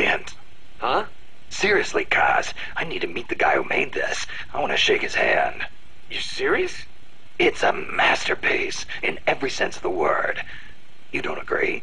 brilliant. Huh? Seriously, Kaz, I need to meet the guy who made this. I want to shake his hand. You serious? It's a masterpiece in every sense of the word. You don't agree?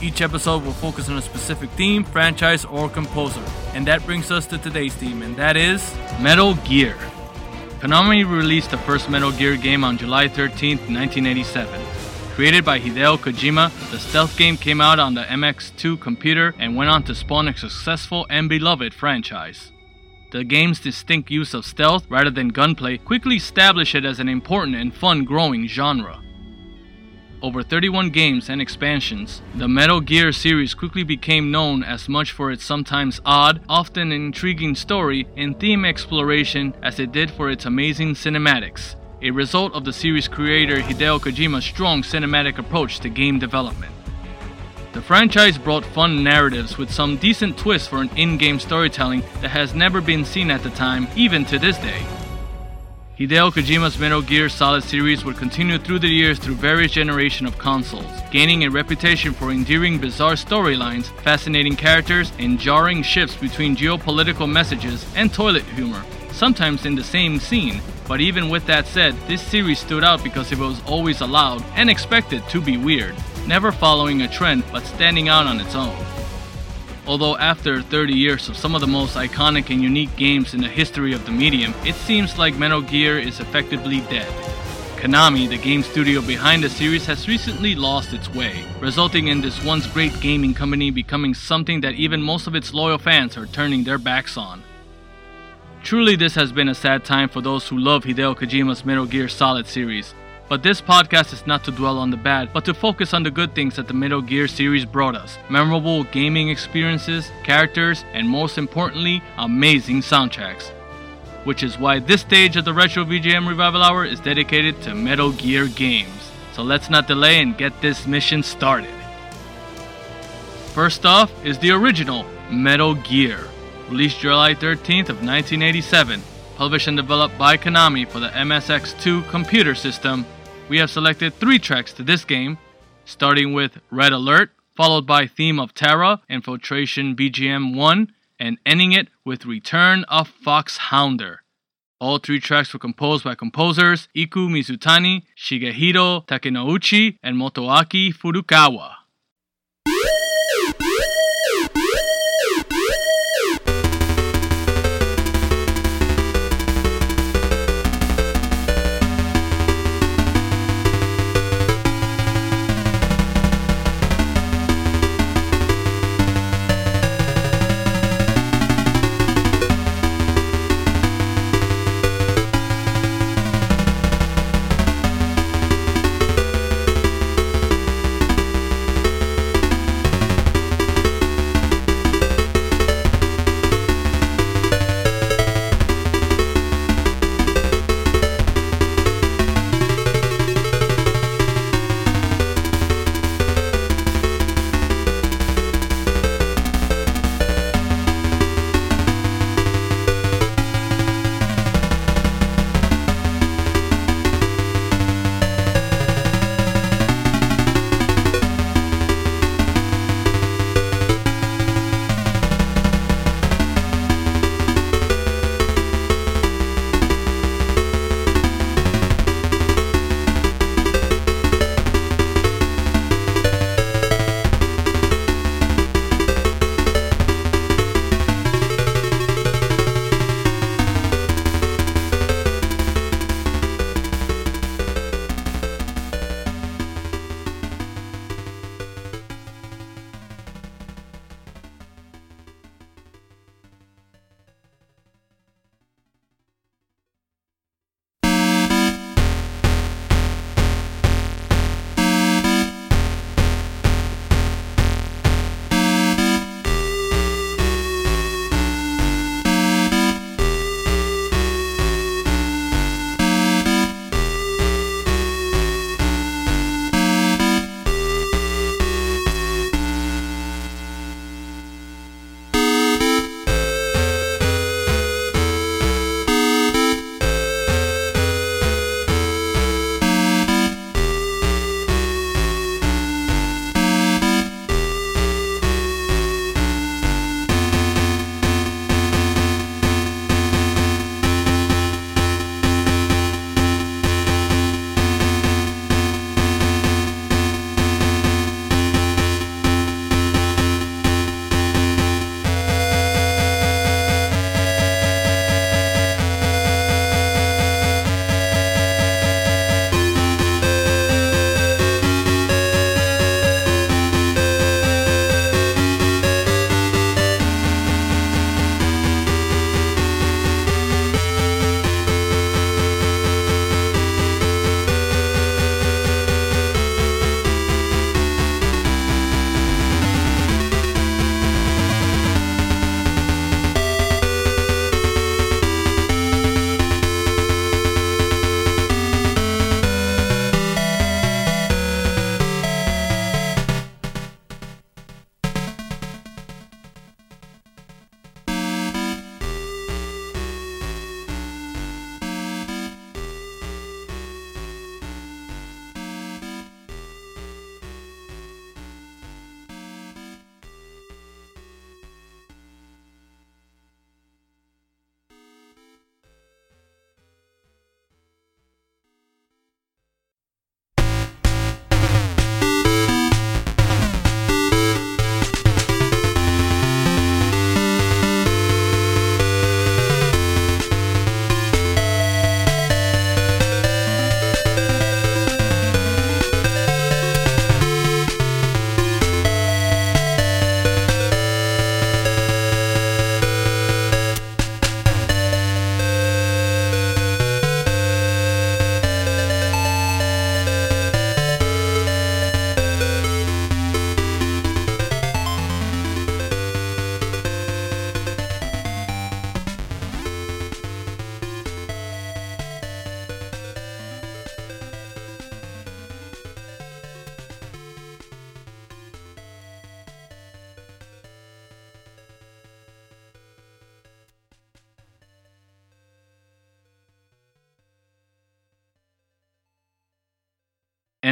Each episode will focus on a specific theme, franchise, or composer. And that brings us to today's theme, and that is Metal Gear. Konami released the first Metal Gear game on July 13, 1987. Created by Hideo Kojima, the stealth game came out on the MSX2 computer and went on to spawn a successful and beloved franchise. The game's distinct use of stealth rather than gunplay quickly established it as an important and fun growing genre. Over 31 games and expansions, the Metal Gear series quickly became known as much for its sometimes odd, often intriguing story and theme exploration as it did for its amazing cinematics, a result of the series creator Hideo Kojima's strong cinematic approach to game development. The franchise brought fun narratives with some decent twists for an in game storytelling that has never been seen at the time, even to this day. Hideo Kojima's Metal Gear Solid series would continue through the years through various generations of consoles, gaining a reputation for endearing bizarre storylines, fascinating characters, and jarring shifts between geopolitical messages and toilet humor, sometimes in the same scene. But even with that said, this series stood out because it was always allowed and expected to be weird, never following a trend but standing out on its own. Although after 30 years of some of the most iconic and unique games in the history of the medium, it seems like Metal Gear is effectively dead. Konami, the game studio behind the series, has recently lost its way, resulting in this once great gaming company becoming something that even most of its loyal fans are turning their backs on. Truly, this has been a sad time for those who love Hideo Kojima's Metal Gear Solid series, but this podcast is not to dwell on the bad, but to focus on the good things that the Metal Gear series brought us memorable gaming experiences, characters, and most importantly, amazing soundtracks. Which is why this stage of the Retro VGM Revival Hour is dedicated to Metal Gear games. So let's not delay and get this mission started. First off is the original Metal Gear, released July 13th of 1987, published and developed by Konami for the MSX2 computer system we have selected three tracks to this game, starting with Red Alert, followed by Theme of Terra, Infiltration BGM 1, and ending it with Return of Fox Foxhounder. All three tracks were composed by composers Iku Mizutani, Shigehiro Takenouchi, and Motoaki Furukawa.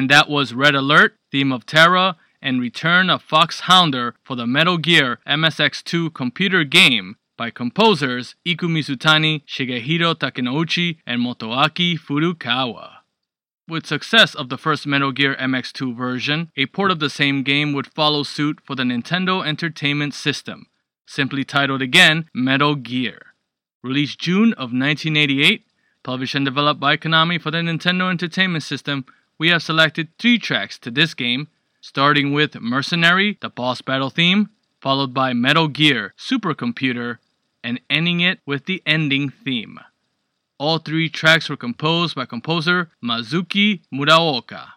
And that was Red Alert, Theme of Terra, and Return of Fox Hounder for the Metal Gear MSX2 computer game by composers Iku Mizutani, Shigehiro Takenouchi, and Motoaki Furukawa. With success of the first Metal Gear MSX2 version, a port of the same game would follow suit for the Nintendo Entertainment System, simply titled again Metal Gear. Released June of 1988, published and developed by Konami for the Nintendo Entertainment System, we have selected three tracks to this game, starting with Mercenary, the boss battle theme, followed by Metal Gear, Supercomputer, and ending it with the ending theme. All three tracks were composed by composer Mazuki Muraoka.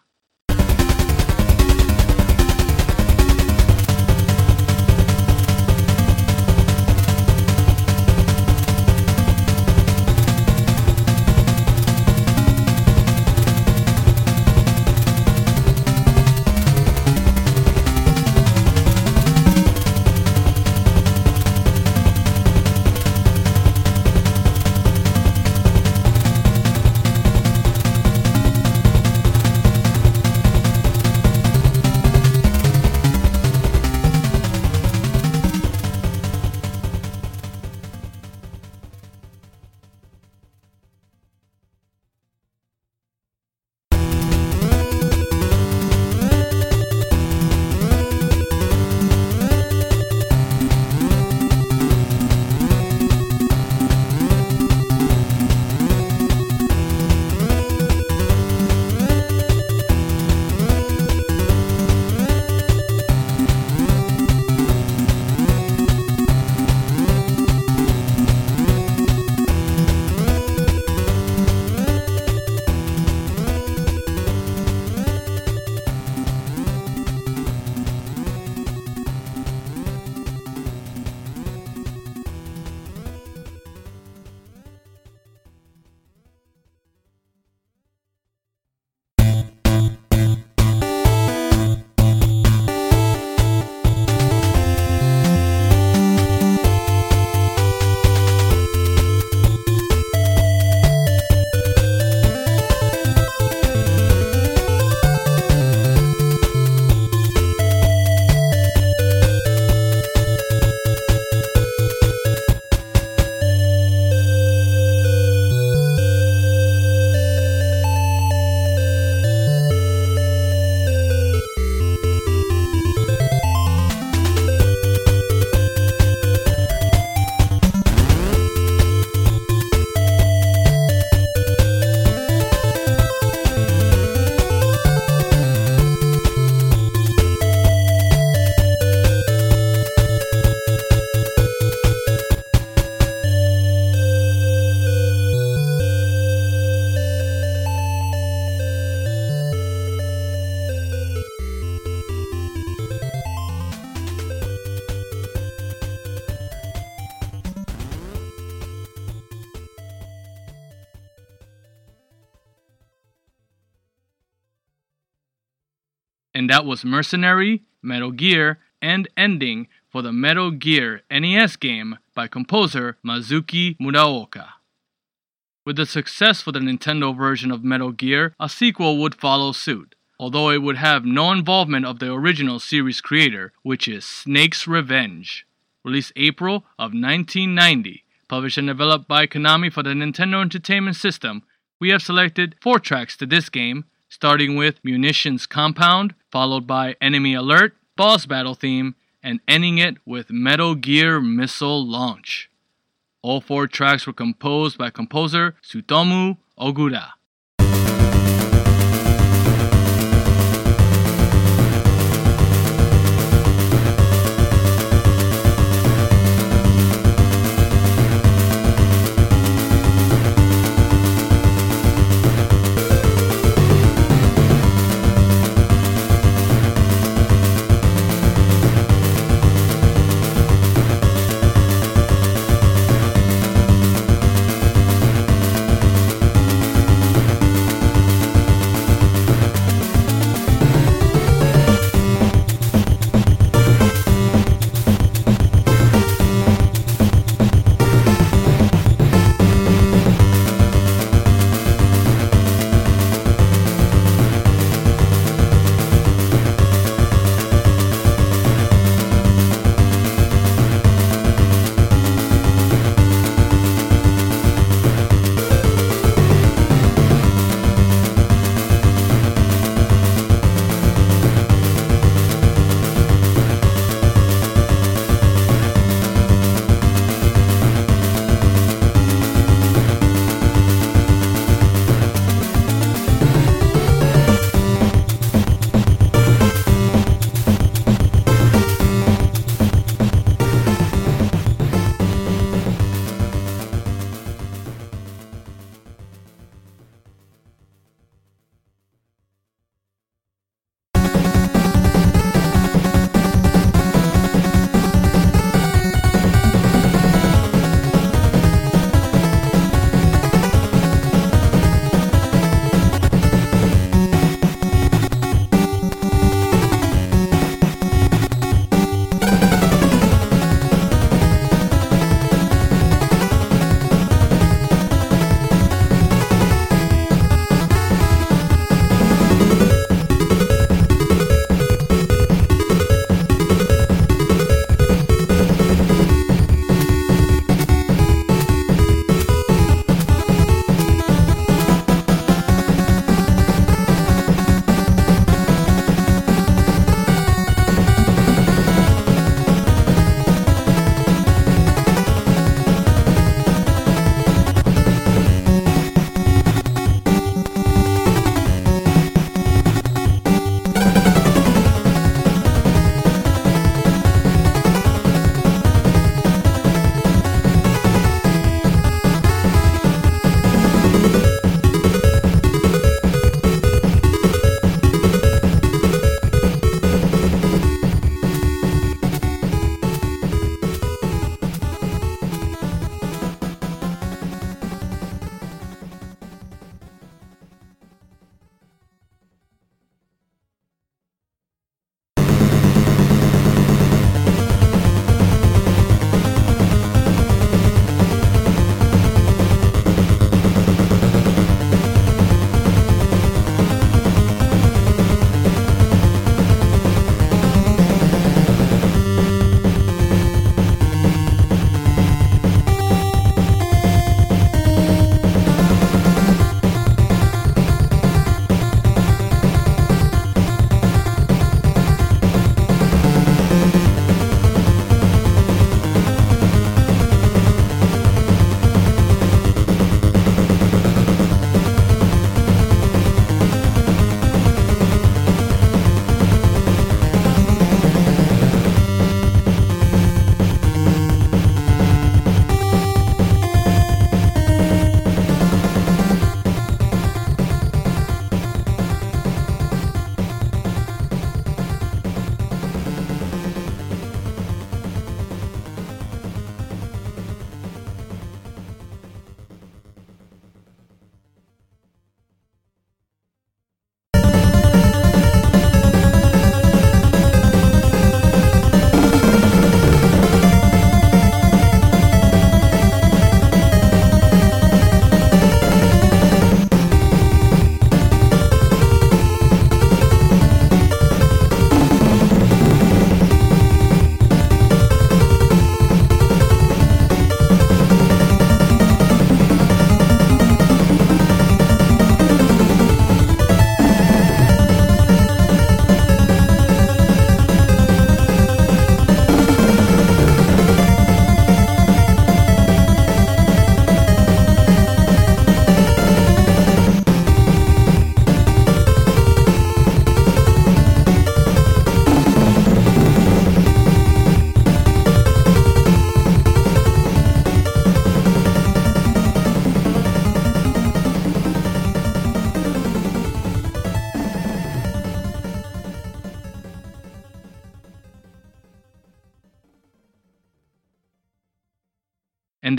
That was Mercenary, Metal Gear, and Ending for the Metal Gear NES game by composer Mazuki Muraoka. With the success for the Nintendo version of Metal Gear, a sequel would follow suit, although it would have no involvement of the original series creator, which is Snake's Revenge. Released April of 1990, published and developed by Konami for the Nintendo Entertainment System, we have selected four tracks to this game, starting with Munitions Compound, followed by Enemy Alert, Boss Battle Theme, and ending it with Metal Gear Missile Launch. All four tracks were composed by composer Tsutomu Ogura.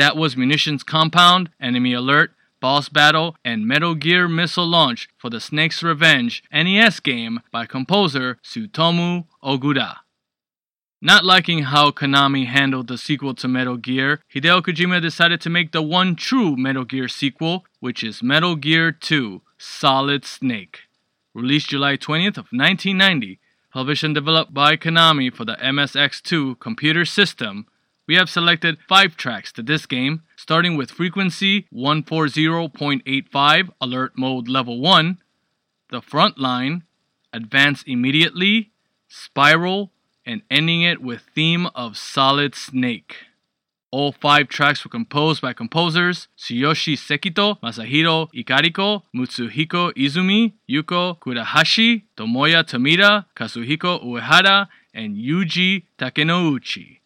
That was Munitions Compound, Enemy Alert, Boss Battle, and Metal Gear Missile Launch for the Snake's Revenge NES game by composer Tsutomu Ogura. Not liking how Konami handled the sequel to Metal Gear, Hideo Kojima decided to make the one true Metal Gear sequel, which is Metal Gear 2 Solid Snake. Released July 20th of 1990, published and developed by Konami for the MSX2 computer system, we have selected 5 tracks to this game, starting with frequency 140.85 alert mode level 1, the front line, advance immediately, spiral, and ending it with theme of Solid Snake. All five tracks were composed by composers Tsuyoshi Sekito, Masahiro Ikariko, Mutsuhiko Izumi, Yuko Kurahashi, Tomoya Tomita, Kazuhiko Uehara, and Yuji Takenouchi.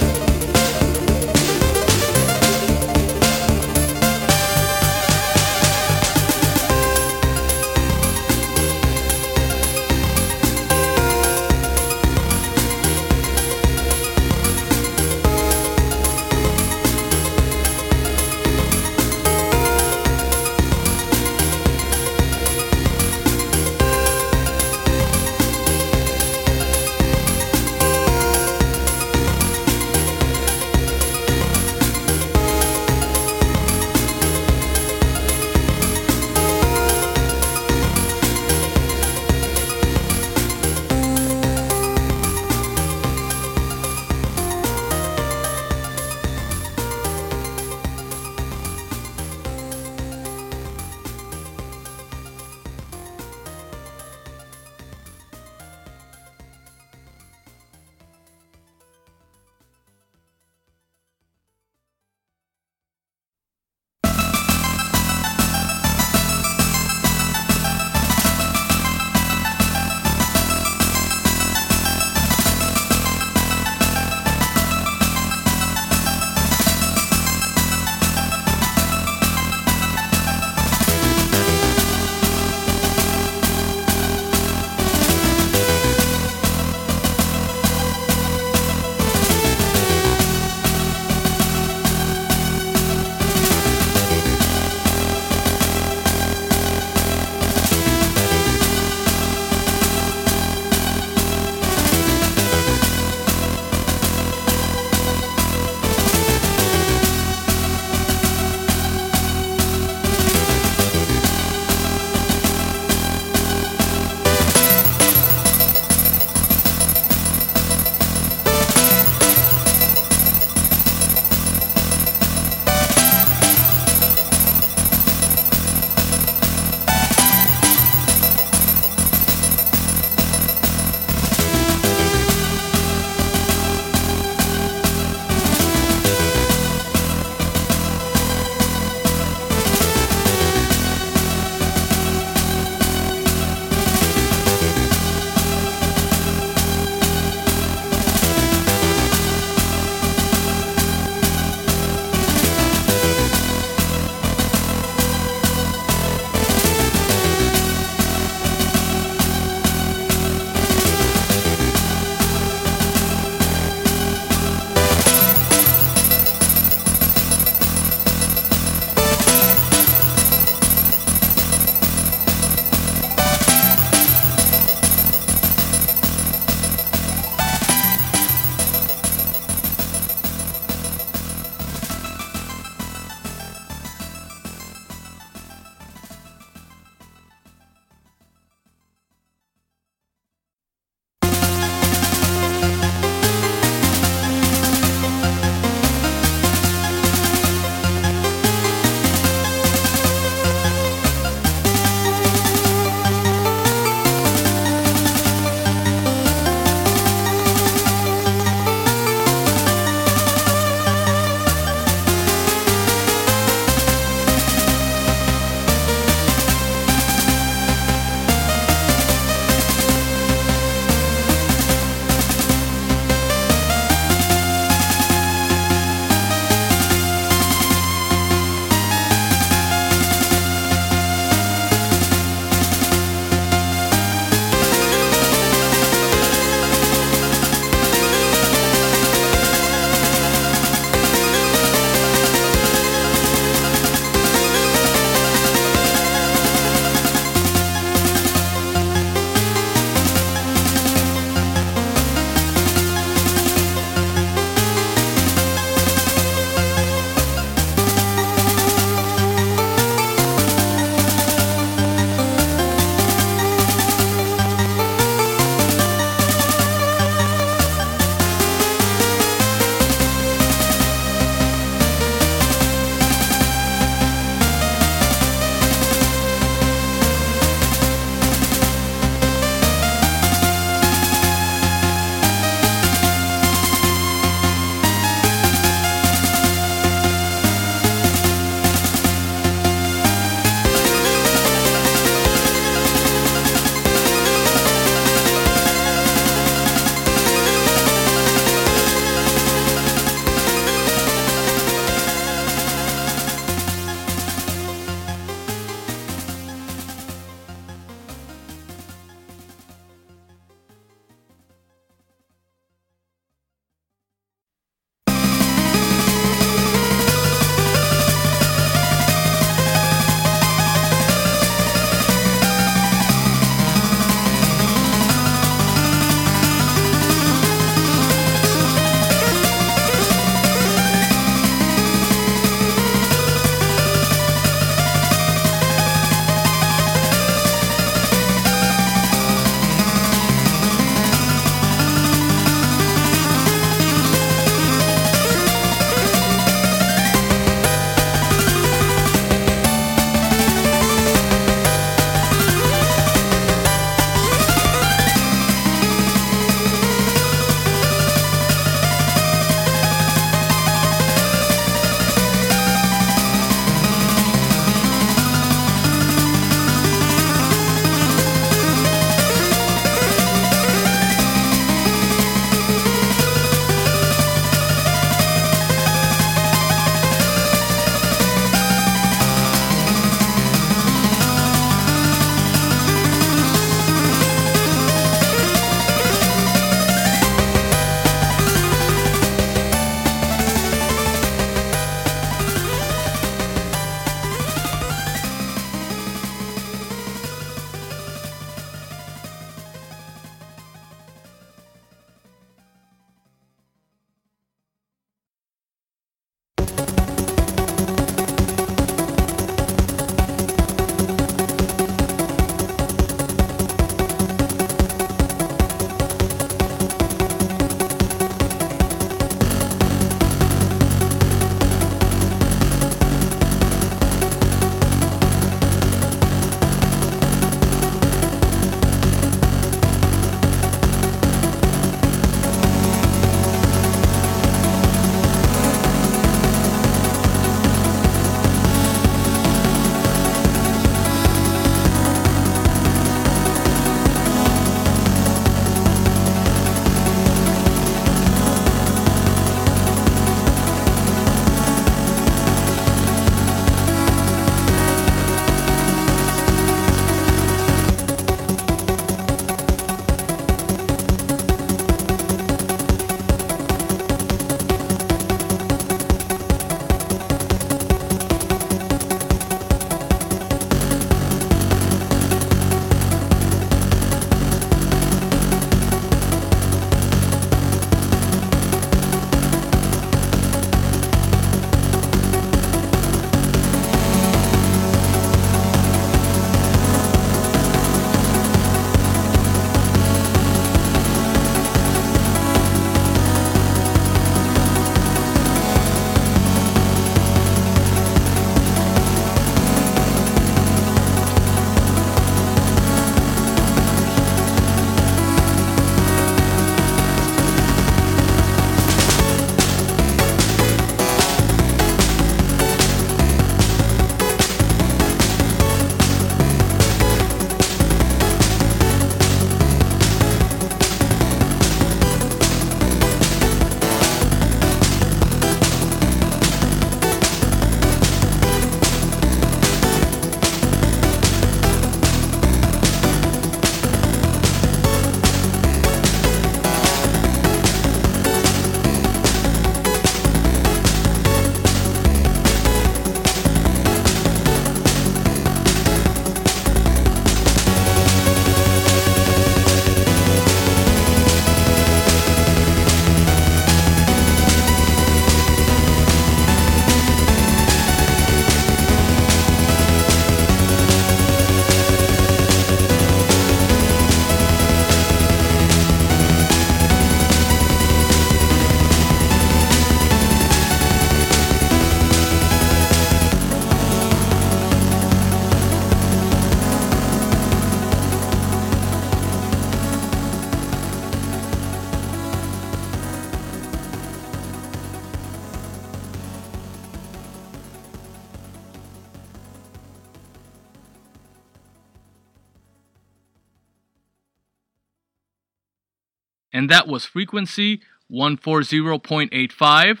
And that was Frequency 140.85,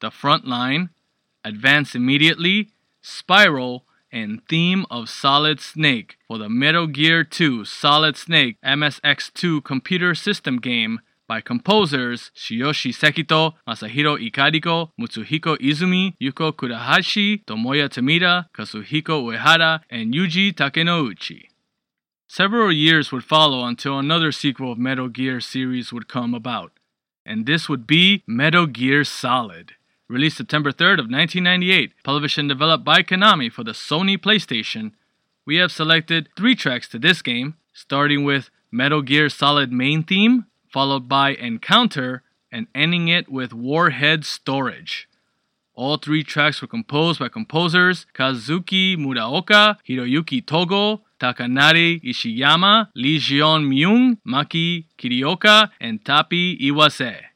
The Front Line, Advance Immediately, Spiral, and Theme of Solid Snake for the Metal Gear 2 Solid Snake MSX2 computer system game by composers Shiyoshi Sekito, Masahiro Ikariko, Mutsuhiko Izumi, Yuko Kurahashi, Tomoya Tomita, Kazuhiko Uehara, and Yuji Takenouchi. Several years would follow until another sequel of Metal Gear series would come about, and this would be Metal Gear Solid. Released September 3rd of 1998, published and developed by Konami for the Sony PlayStation, we have selected three tracks to this game, starting with Metal Gear Solid main theme, followed by Encounter, and ending it with Warhead Storage. All three tracks were composed by composers Kazuki Muraoka, Hiroyuki Togo, Takanari Ishiyama, Lee Jeon Myung, Maki Kirioka, and Tappi Iwase.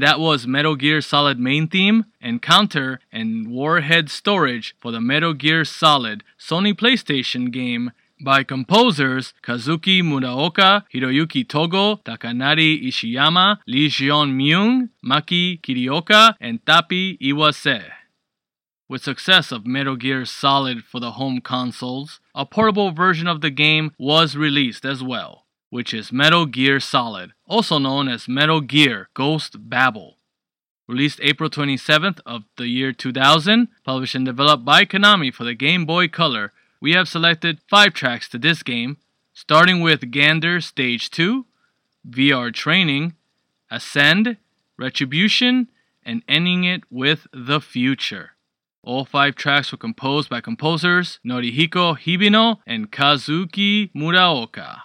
And that was Metal Gear Solid main theme, Encounter, and Warhead Storage for the Metal Gear Solid Sony PlayStation game by composers Kazuki Muraoka, Hiroyuki Togo, Takanari Ishiyama, Lee Jeon Myung, Maki Kirioka, and Tappi Iwase. With success of Metal Gear Solid for the home consoles, a portable version of the game was released as well, which is Metal Gear Solid, also known as Metal Gear Ghost Babel. Released April 27th of the year 2000, published and developed by Konami for the Game Boy Color, we have selected 5 tracks to this game, starting with Gander Stage 2, VR Training, Ascend, Retribution, and ending it with The Future. All five tracks were composed by composers Norihiko Hibino and Kazuki Muraoka.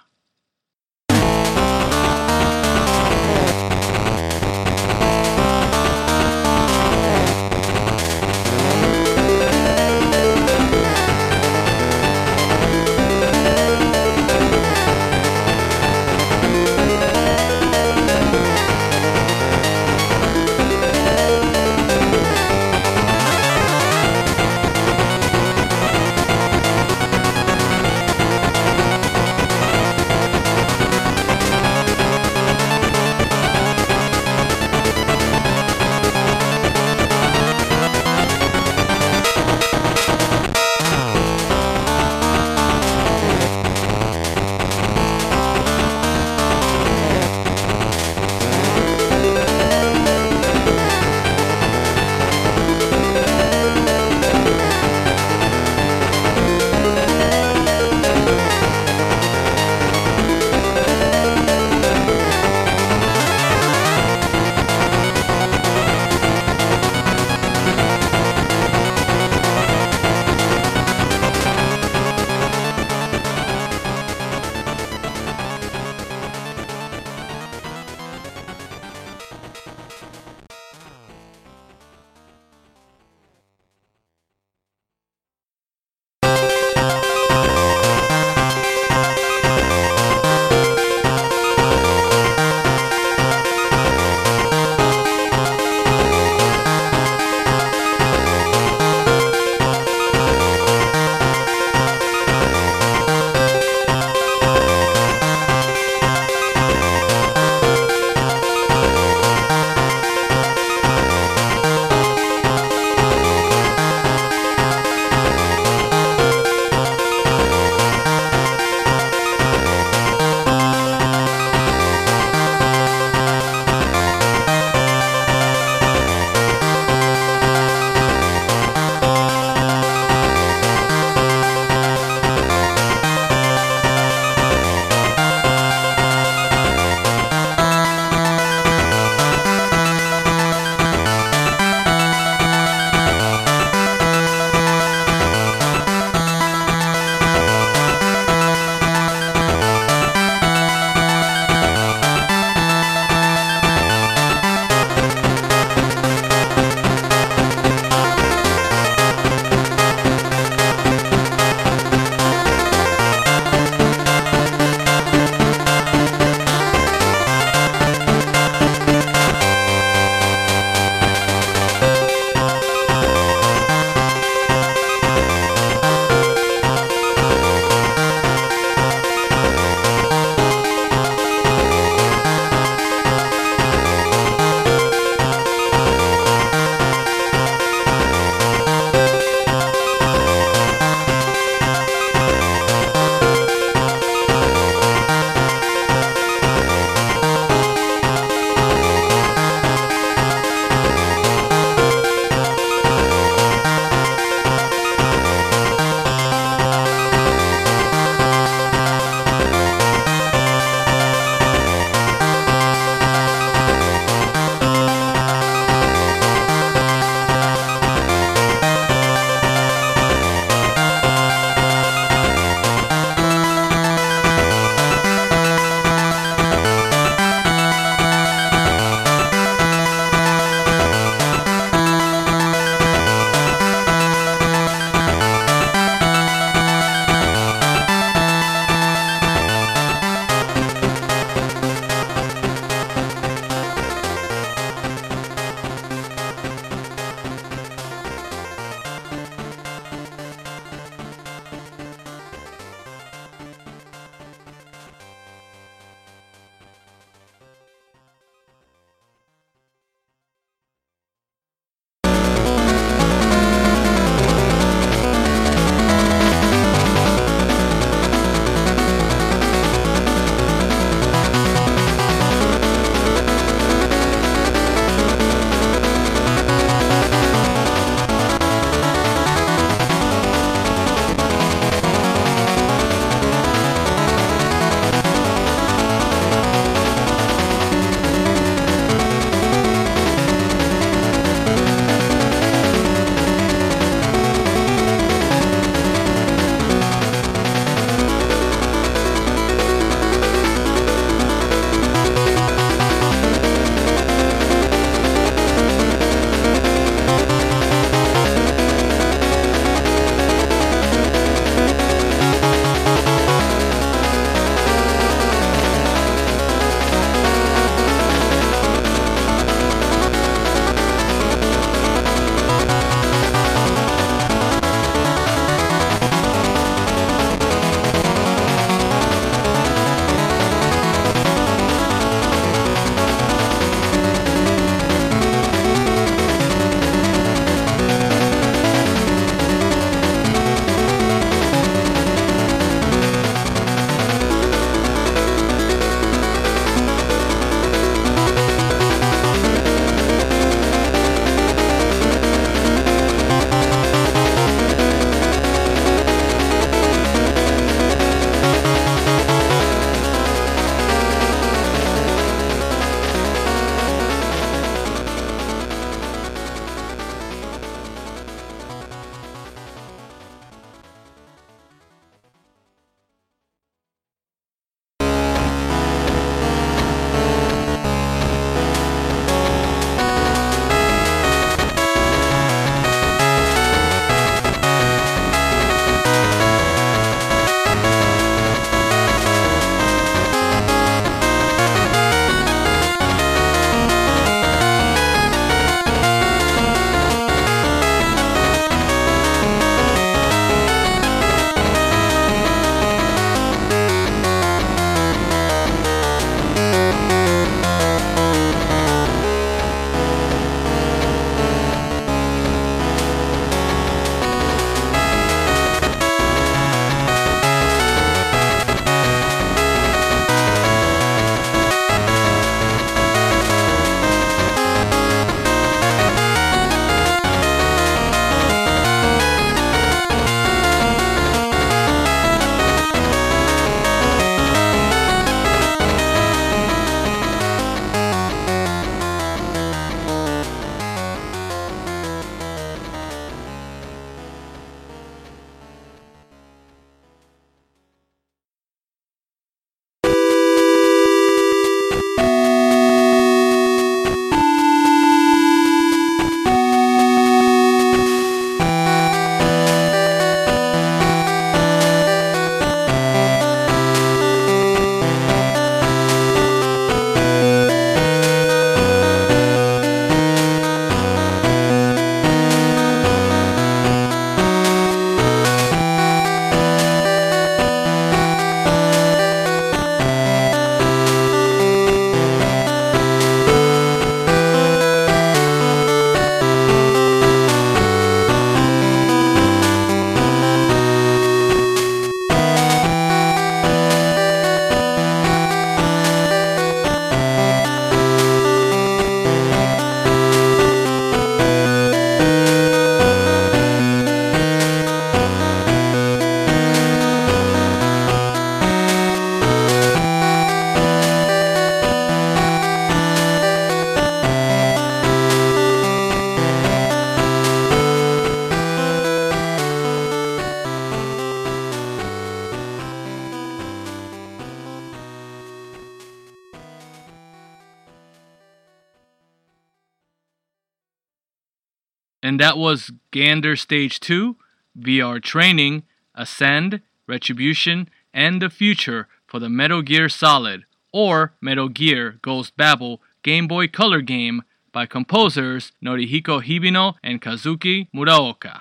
That was Gander Stage 2, VR Training, Ascend, Retribution, and the Future for the Metal Gear Solid or Metal Gear Ghost Babel Game Boy Color game by composers Norihiko Hibino and Kazuki Muraoka.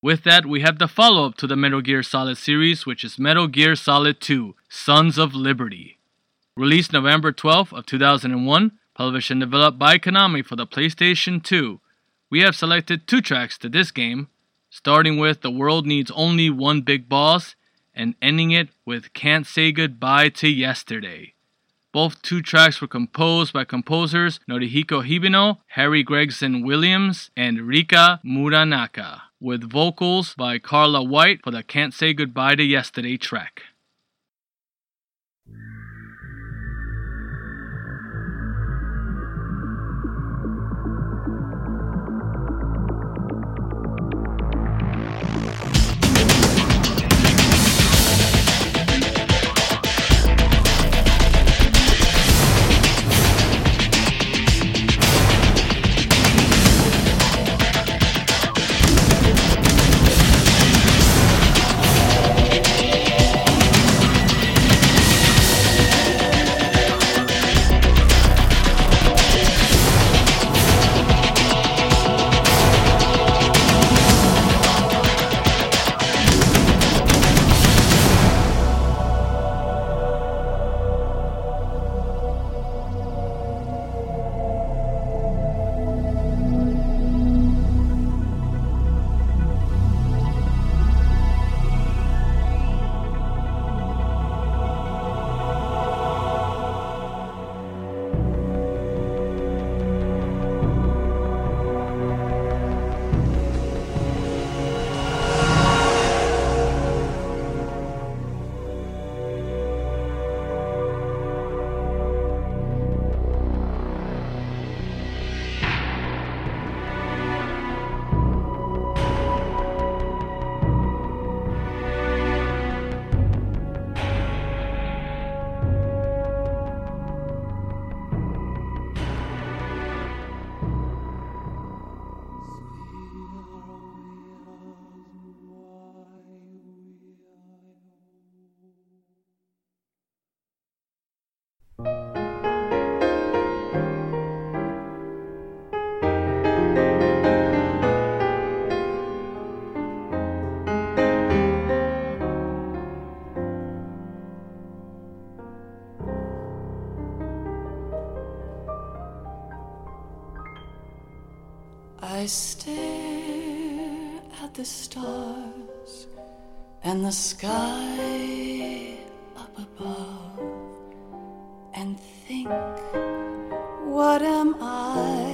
With that, we have the follow up to the Metal Gear Solid series, which is Metal Gear Solid 2 Sons of Liberty. Released November 12th of 2001, published and developed by Konami for the PlayStation 2. We have selected two tracks to this game, starting with The World Needs Only One Big Boss and ending it with Can't Say Goodbye to Yesterday. Both two tracks were composed by composers Norihiko Hibino, Harry Gregson Williams, and Rika Muranaka, with vocals by Carla White for the Can't Say Goodbye to Yesterday track. I stare at the stars and the sky up above and think, what am I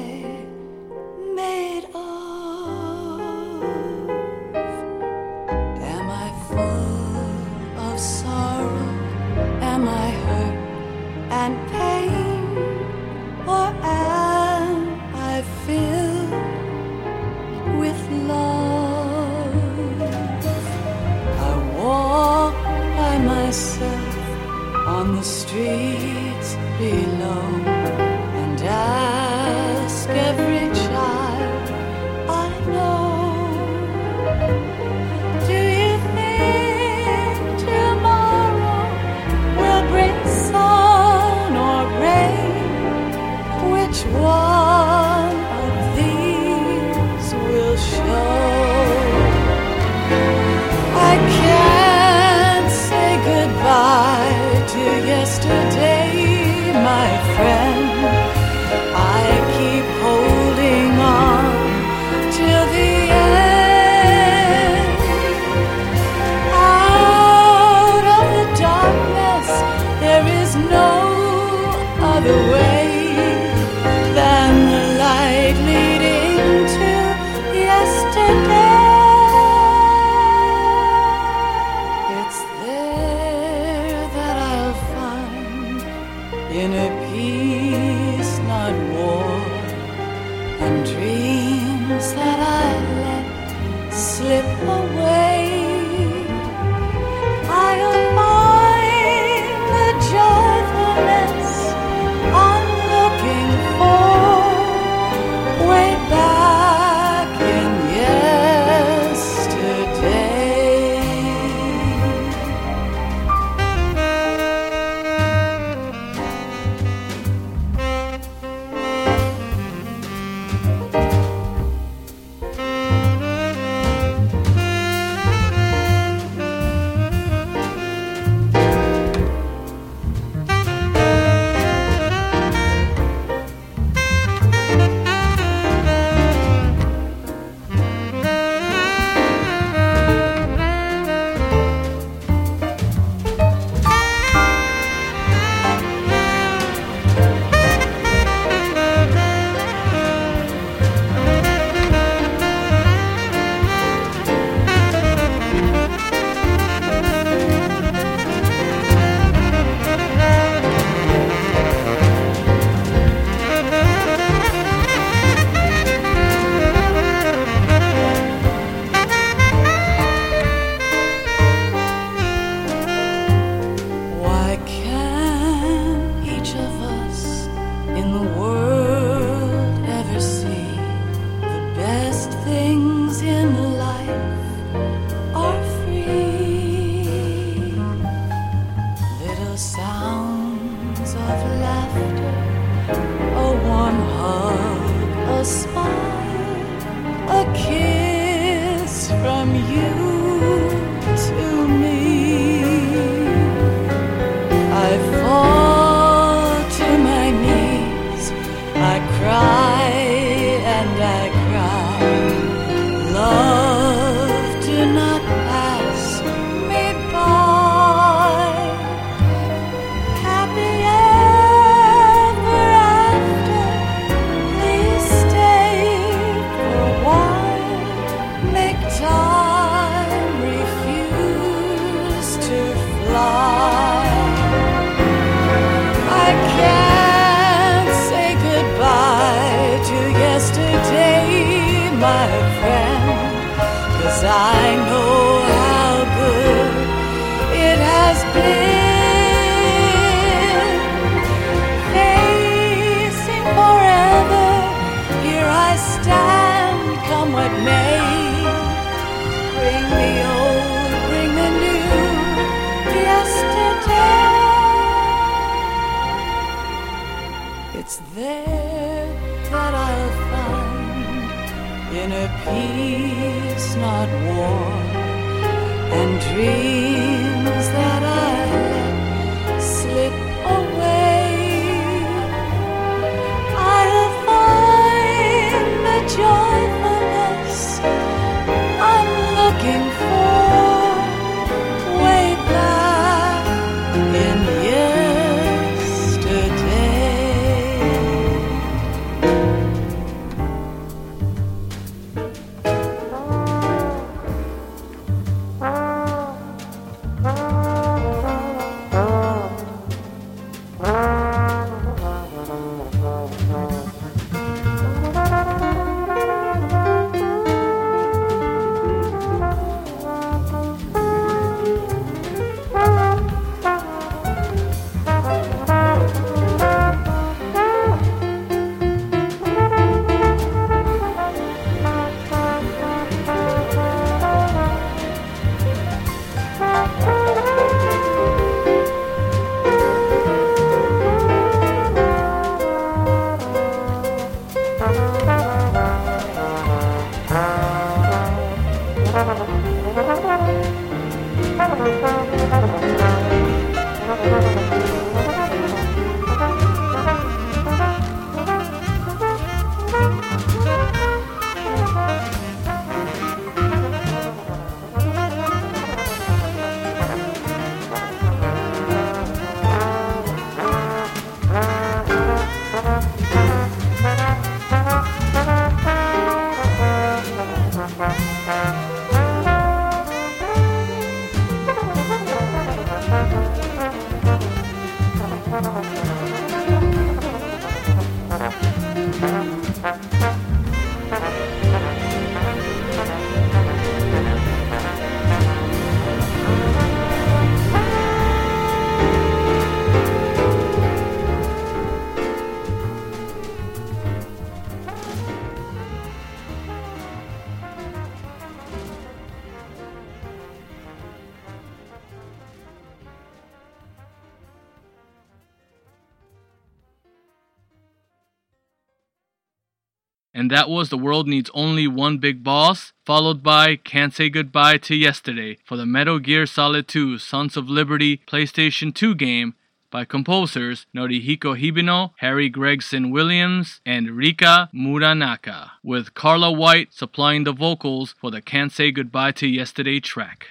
And that was The World Needs Only One Big Boss, followed by Can't Say Goodbye to Yesterday for the Metal Gear Solid 2 Sons of Liberty PlayStation 2 game by composers Norihiko Hibino, Harry Gregson Williams, and Rika Muranaka, with Carla White supplying the vocals for the Can't Say Goodbye to Yesterday track.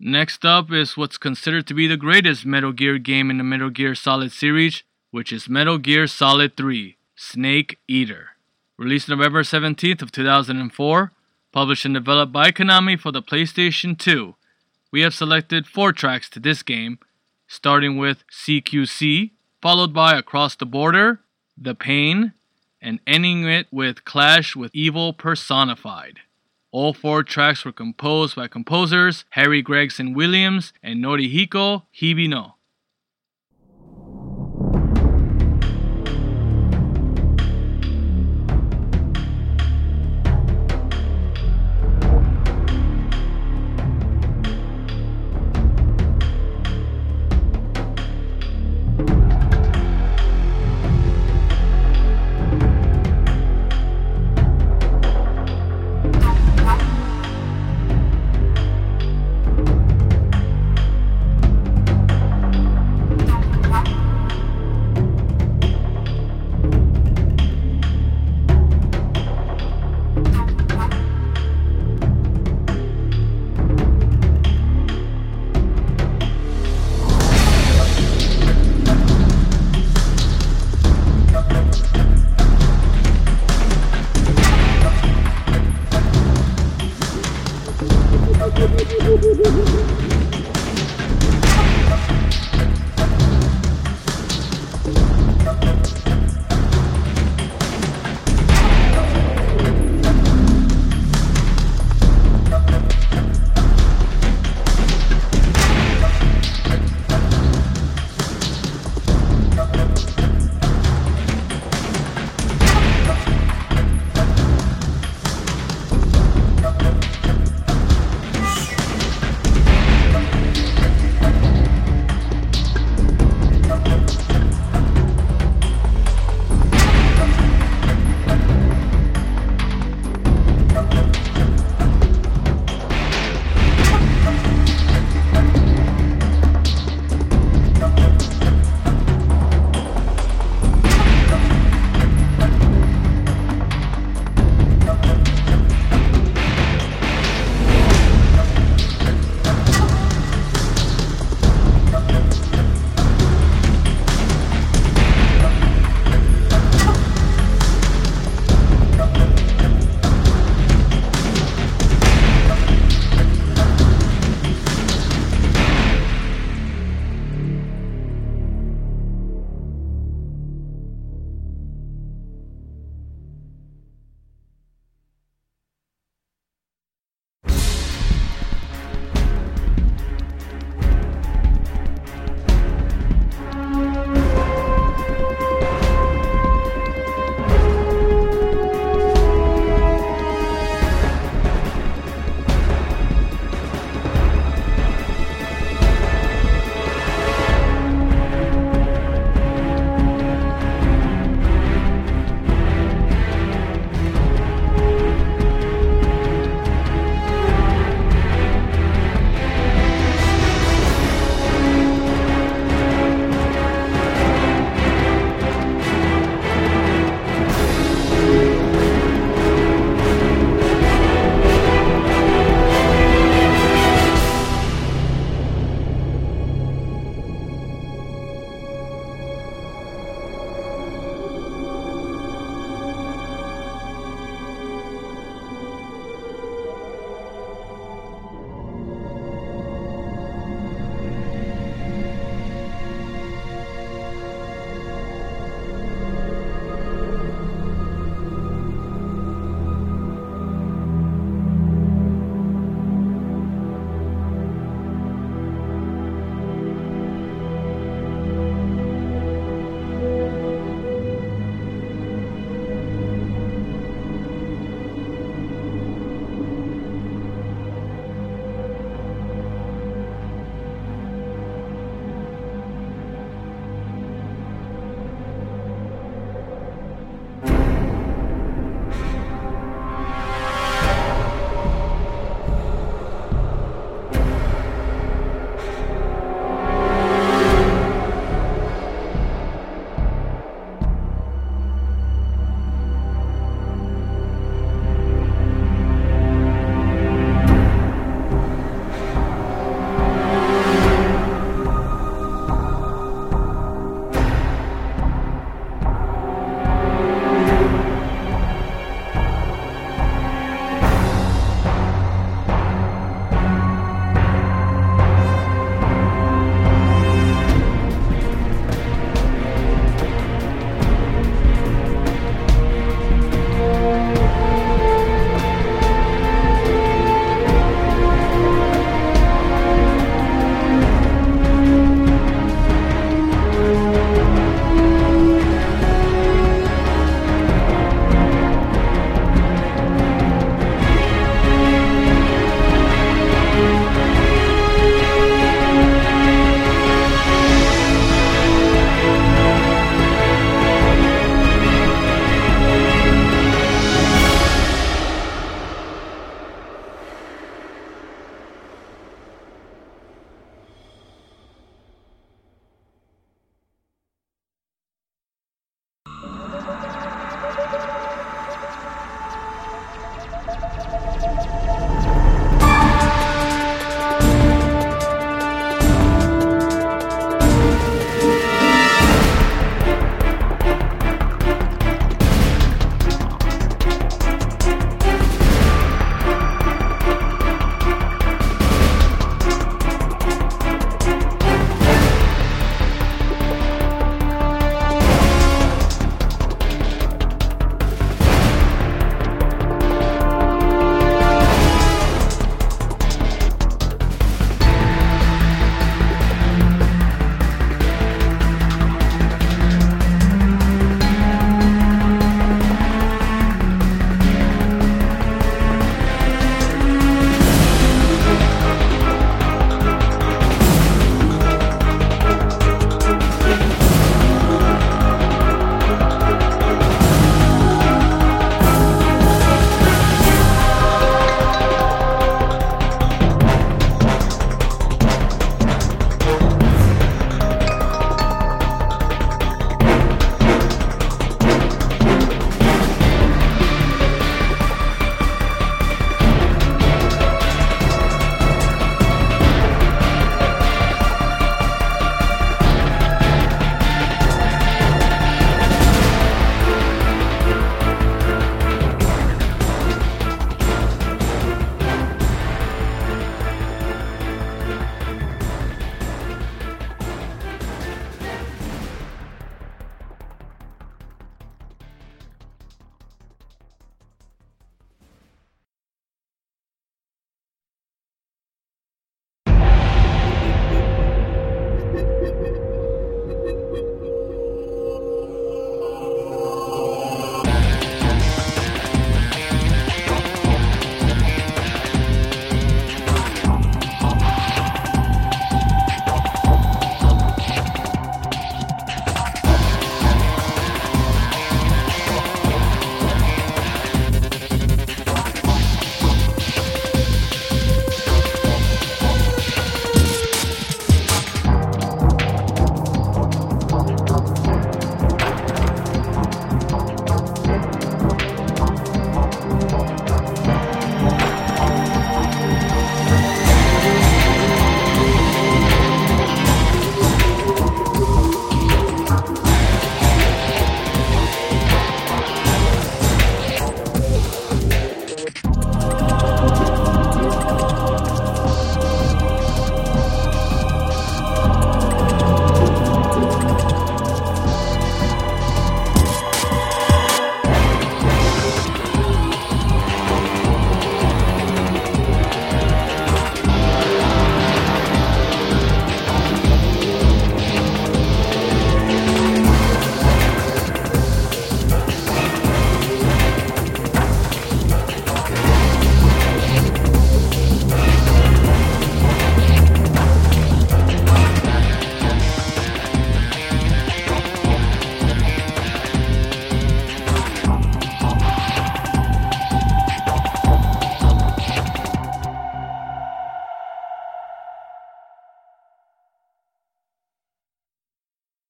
Next up is what's considered to be the greatest Metal Gear game in the Metal Gear Solid series, which is Metal Gear Solid 3: Snake Eater. Released November 17th of 2004, published and developed by Konami for the PlayStation 2. We have selected 4 tracks to this game, starting with CQC, followed by Across the Border, The Pain, and ending it with Clash with Evil Personified. All four tracks were composed by composers Harry Gregson Williams and Norihiko Hibino.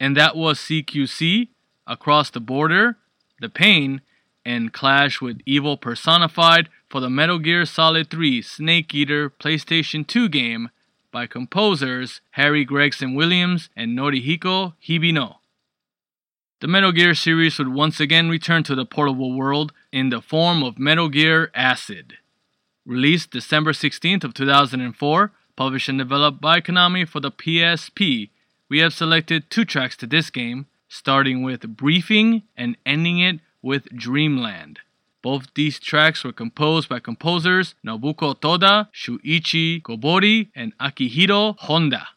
And that was CQC, Across the Border, The Pain, and Clash with Evil Personified for the Metal Gear Solid 3 Snake Eater PlayStation 2 game by composers Harry Gregson Williams and Norihiko Hibino. The Metal Gear series would once again return to the portable world in the form of Metal Gear Acid. Released December 16th of 2004, published and developed by Konami for the PSP, we have selected two tracks to this game, starting with Briefing and ending it with Dreamland. Both these tracks were composed by composers Nobuko Toda, Shuichi Kobori, and Akihiro Honda.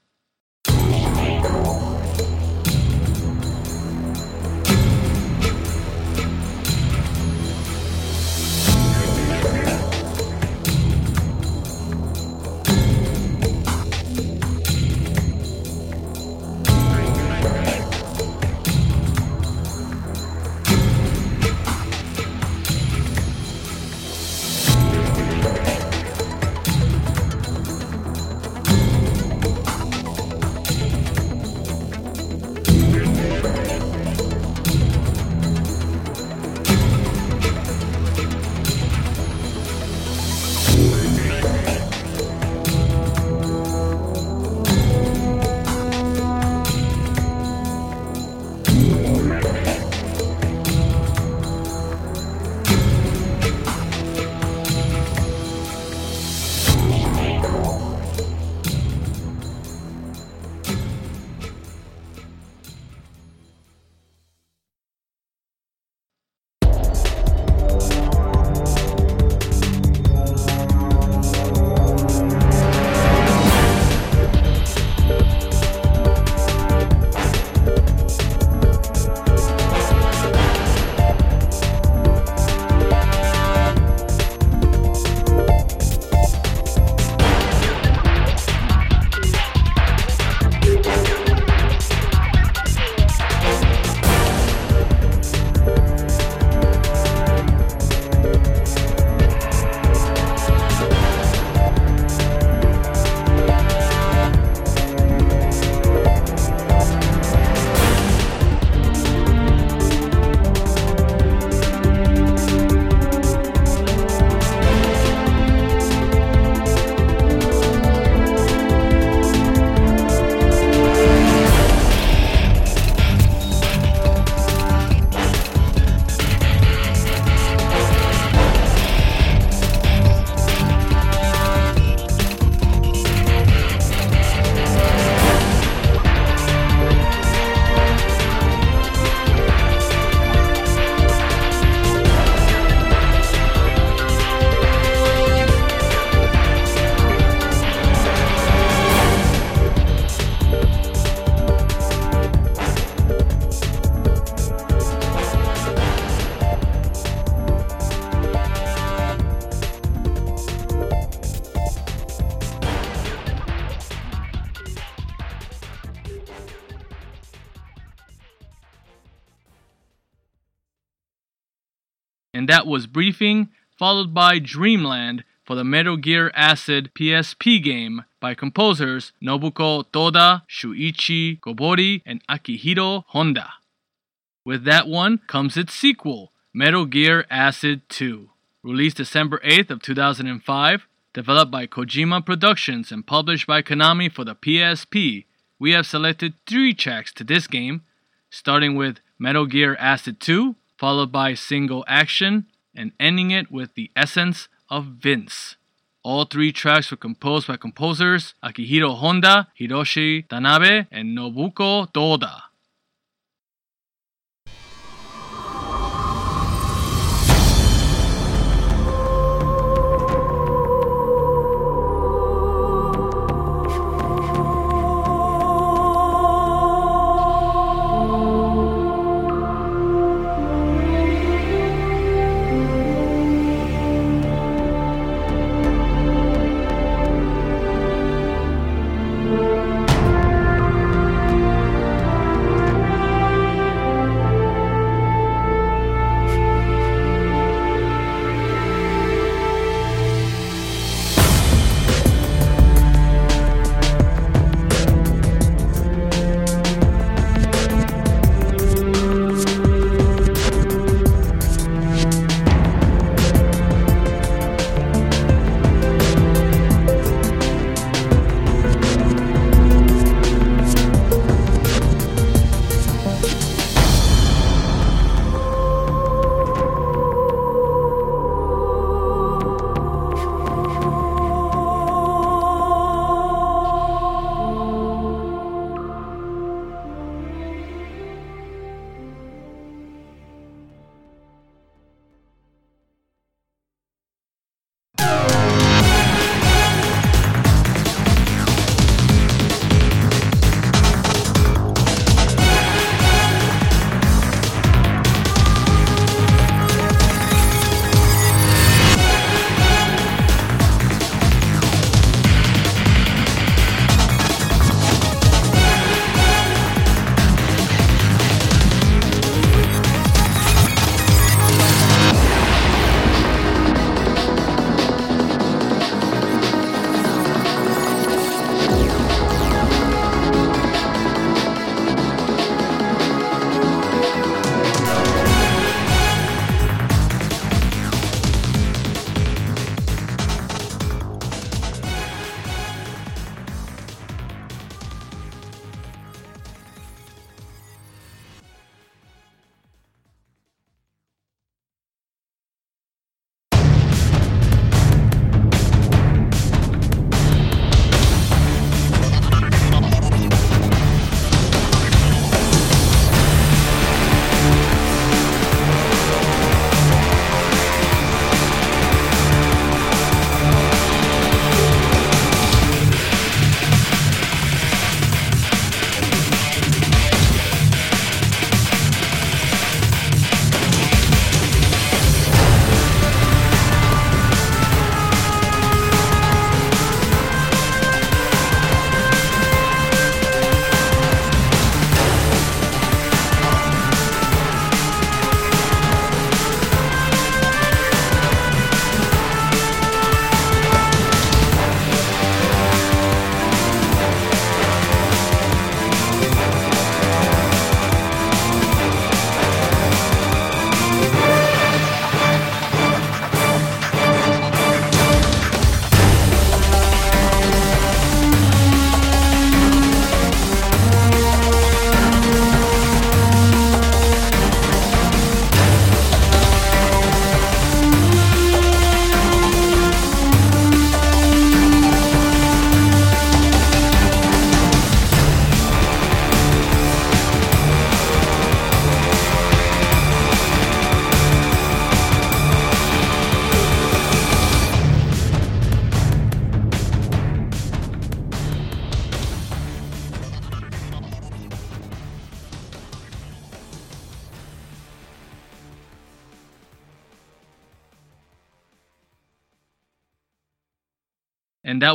That was Briefing, followed by Dreamland for the Metal Gear Acid PSP game by composers Nobuko Toda, Shuichi Kobori, and Akihiro Honda. With that one comes its sequel, Metal Gear Acid 2. Released December 8th of 2005, developed by Kojima Productions and published by Konami for the PSP, we have selected three tracks to this game, starting with Metal Gear Acid 2, followed by Single Action, and ending it with The Essence of Vince. All three tracks were composed by composers Akihiro Honda, Hiroshi Tanabe, and Nobuko Toda.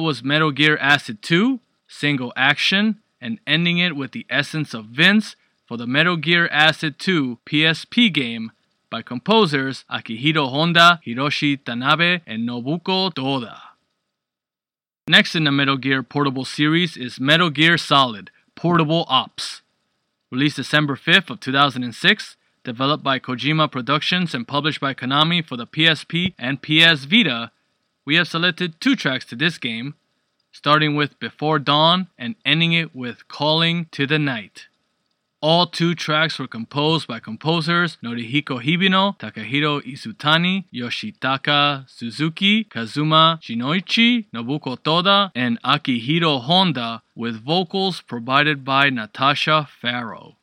Was Metal Gear Acid 2, Single Action, and ending it with the essence of Vince for the Metal Gear Acid 2 PSP game by composers Akihiro Honda, Hiroshi Tanabe, and Nobuko Toda. Next in the Metal Gear portable series is Metal Gear Solid Portable Ops. Released December 5th of 2006, developed by Kojima Productions and published by Konami for the PSP and PS Vita, we have selected two tracks to this game, starting with Before Dawn and ending it with Calling to the Night. All two tracks were composed by composers Norihiko Hibino, Takahiro Izutani, Yoshitaka Suzuki, Kazuma Jinnouchi, Nobuko Toda, and Akihiro Honda, with vocals provided by Natasha Farrow.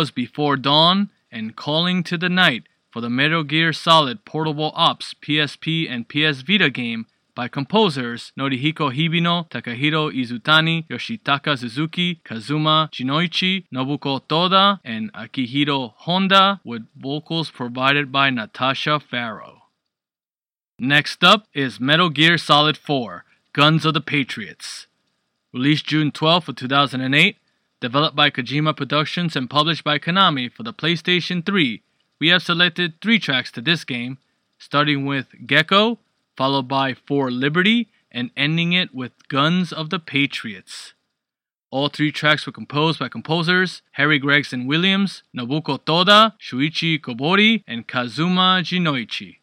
Was Before Dawn and Calling to the Night for the Metal Gear Solid Portable Ops PSP and PS Vita game by composers Norihiko Hibino, Takahiro Izutani, Yoshitaka Suzuki, Kazuma Jinnouchi, Nobuko Toda, and Akihiro Honda, with vocals provided by Natasha Farrow. Next up is Metal Gear Solid 4 Guns of the Patriots. Released June 12 of 2008, developed by Kojima Productions and published by Konami for the PlayStation 3, we have selected three tracks to this game, starting with Gecko, followed by For Liberty, and ending it with Guns of the Patriots. All three tracks were composed by composers Harry Gregson Williams, Nobuko Toda, Shuichi Kobori, and Kazuma Jinnouchi.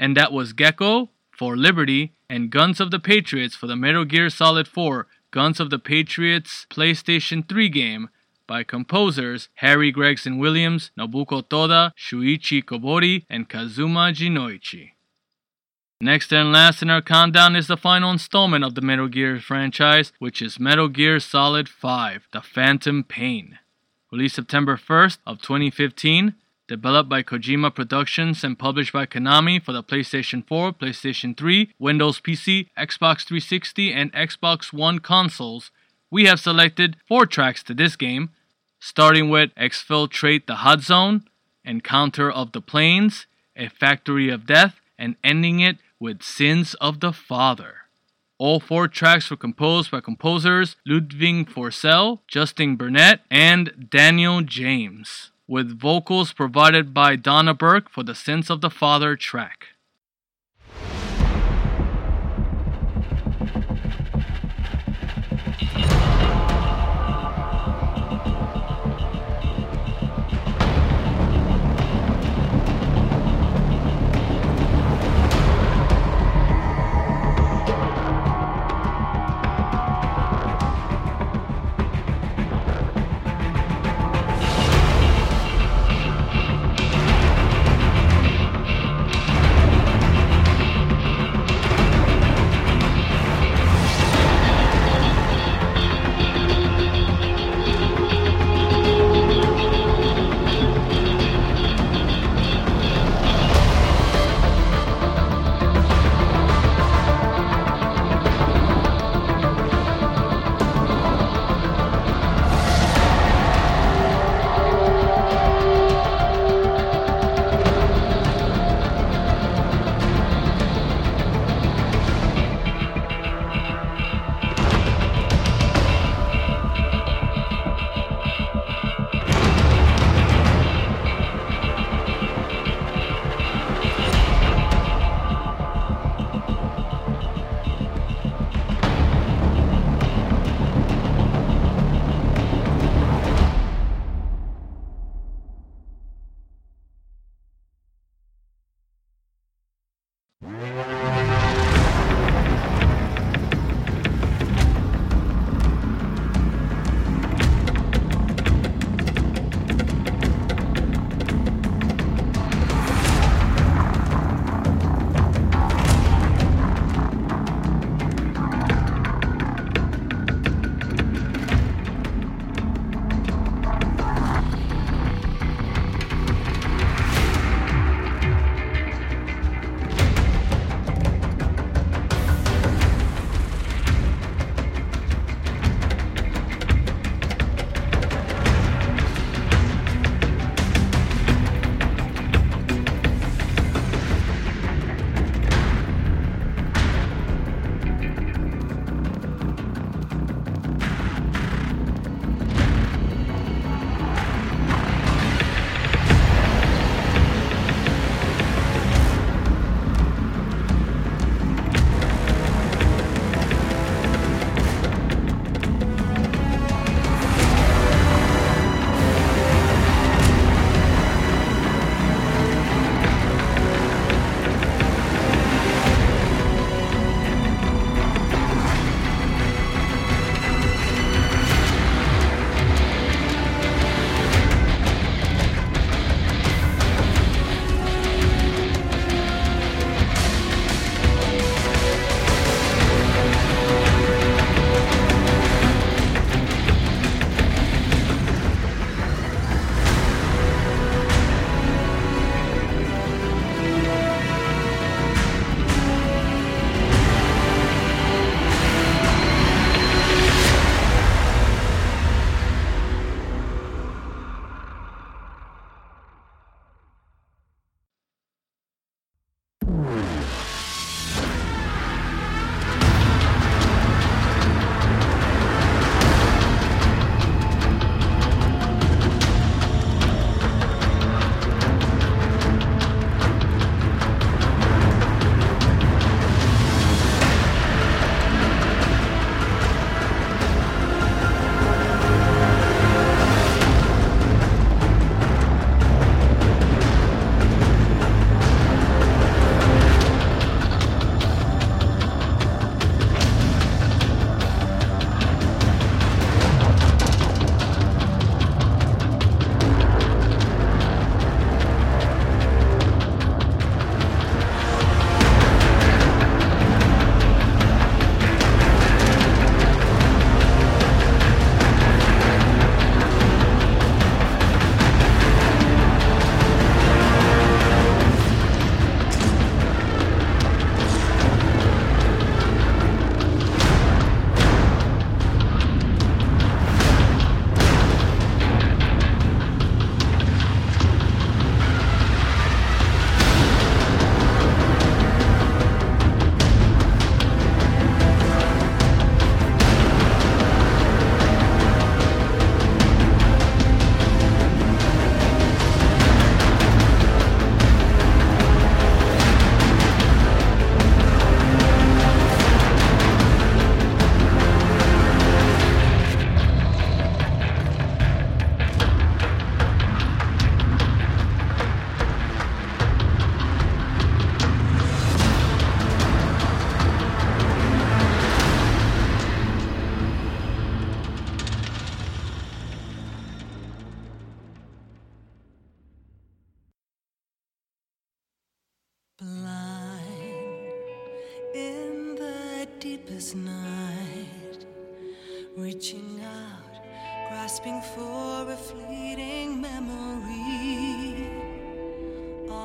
And that was Gecko for Liberty and Guns of the Patriots for the Metal Gear Solid 4 Guns of the Patriots PlayStation 3 game by composers Harry Gregson Williams, Nobuko Toda, Shuichi Kobori, and Kazuma Jinnouchi. Next and last in our countdown is the final installment of the Metal Gear franchise, which is Metal Gear Solid 5: The Phantom Pain. Released September 1st of 2015, developed by Kojima Productions and published by Konami for the PlayStation 4, PlayStation 3, Windows PC, Xbox 360, and Xbox One consoles, we have selected four tracks to this game, starting with Exfiltrate the Hot Zone, Encounter of the Plains, A Factory of Death, and ending it with Sins of the Father. All four tracks were composed by composers Ludwig Forssell, Justin Burnett, and Daniel James, with vocals provided by Donna Burke for the Sins of the Father track.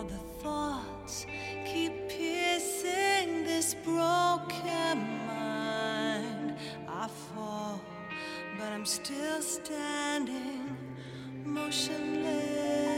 the thoughts keep piercing this broken mind. I fall, but I'm still standing motionless.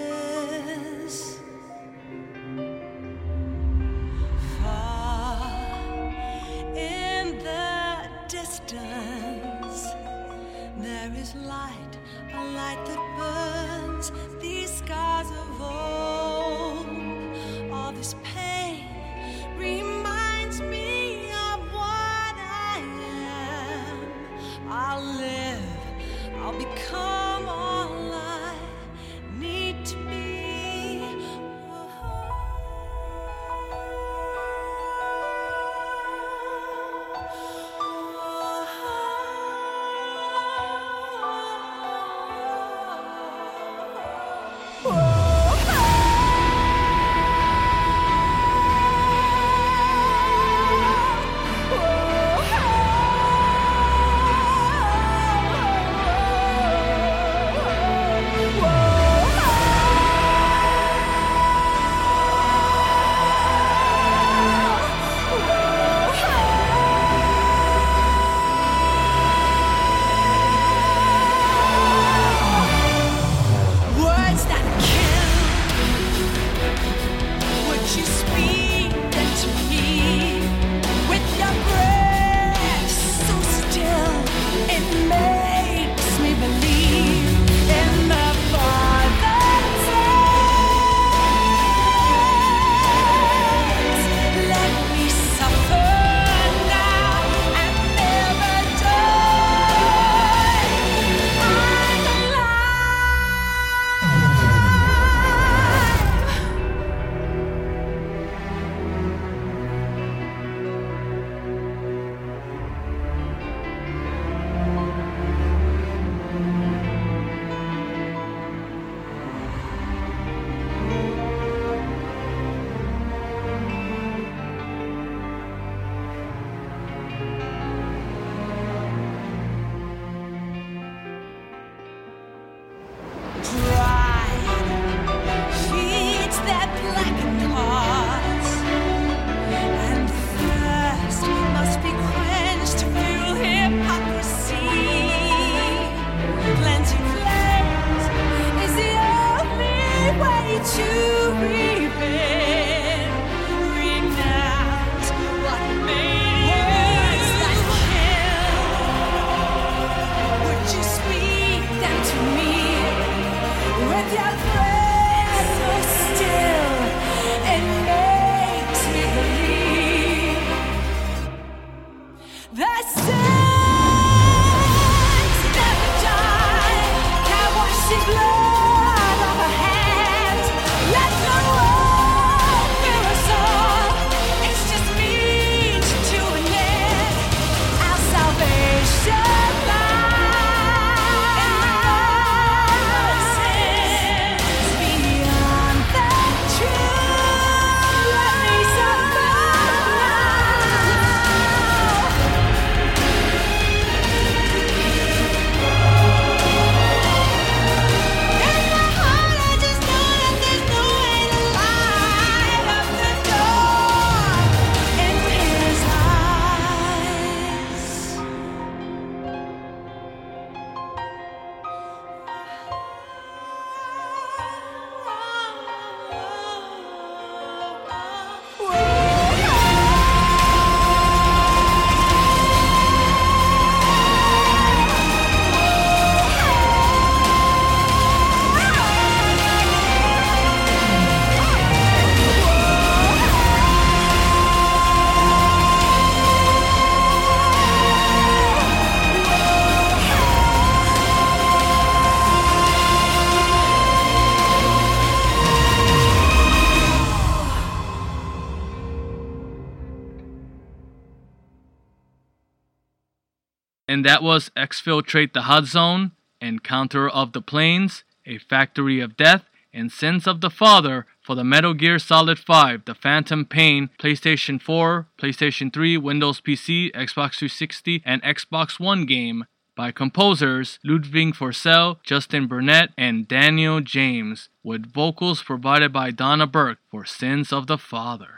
and that was Exfiltrate the Hot Zone, Encounter of the Plains, A Factory of Death, and Sins of the Father for the Metal Gear Solid 5, The Phantom Pain, PlayStation 4, PlayStation 3, Windows PC, Xbox 360, and Xbox One game by composers Ludwig Forssell, Justin Burnett, and Daniel James, with vocals provided by Donna Burke for Sins of the Father.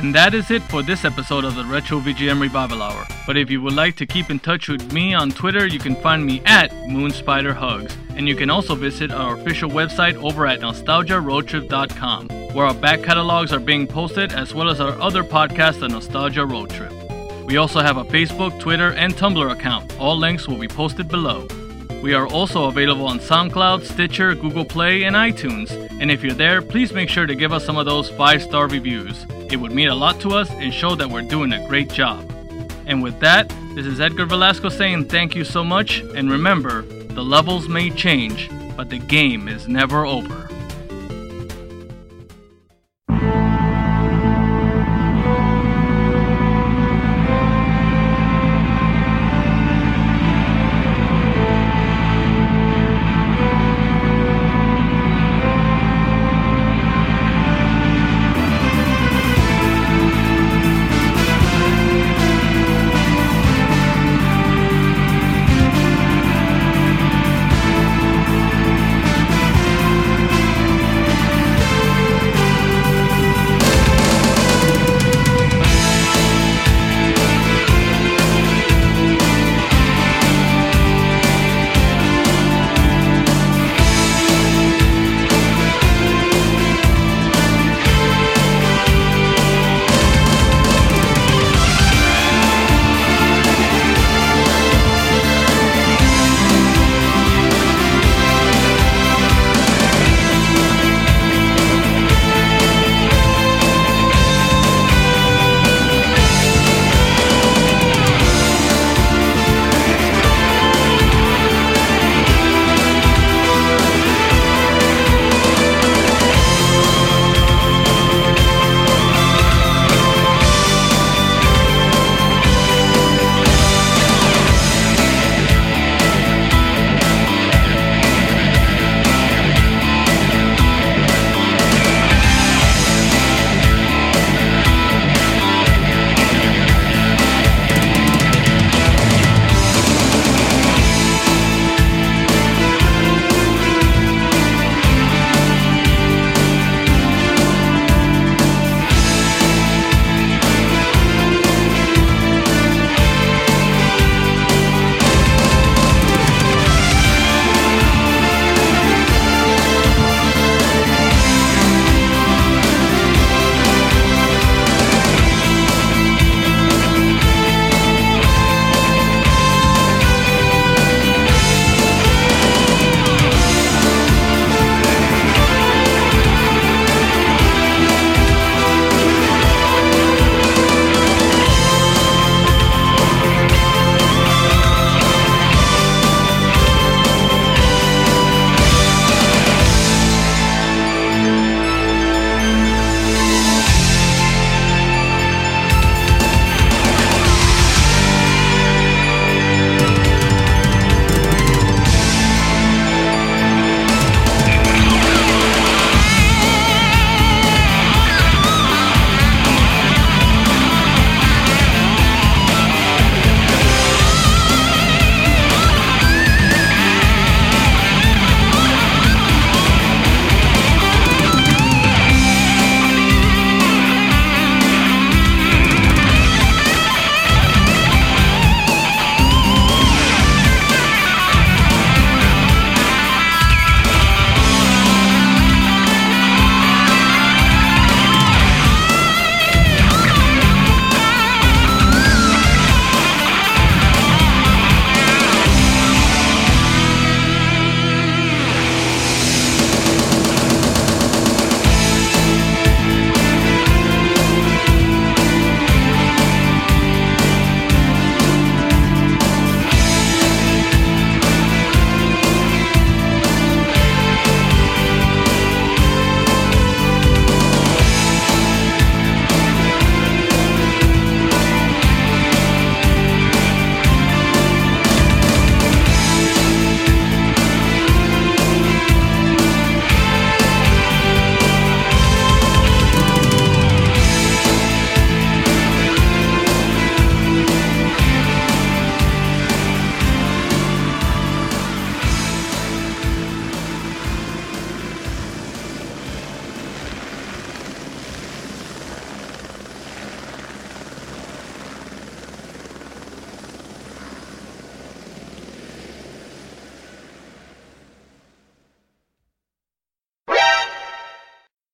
And that is it for this episode of the Retro VGM Revival Hour. But if you would like to keep in touch with me on Twitter, you can find me at MoonSpiderHugs. And you can also visit our official website over at nostalgiaroadtrip.com, where our back catalogs are being posted as well as our other podcast, The Nostalgia Road Trip. We also have a Facebook, Twitter, and Tumblr account. All links will be posted below. We are also available on SoundCloud, Stitcher, Google Play, and iTunes. And if you're there, please make sure to give us some of those five star reviews. It would mean a lot to us and show that we're doing a great job. And with that, this is Edgar Velasco saying thank you so much. And remember, the levels may change, but the game is never over.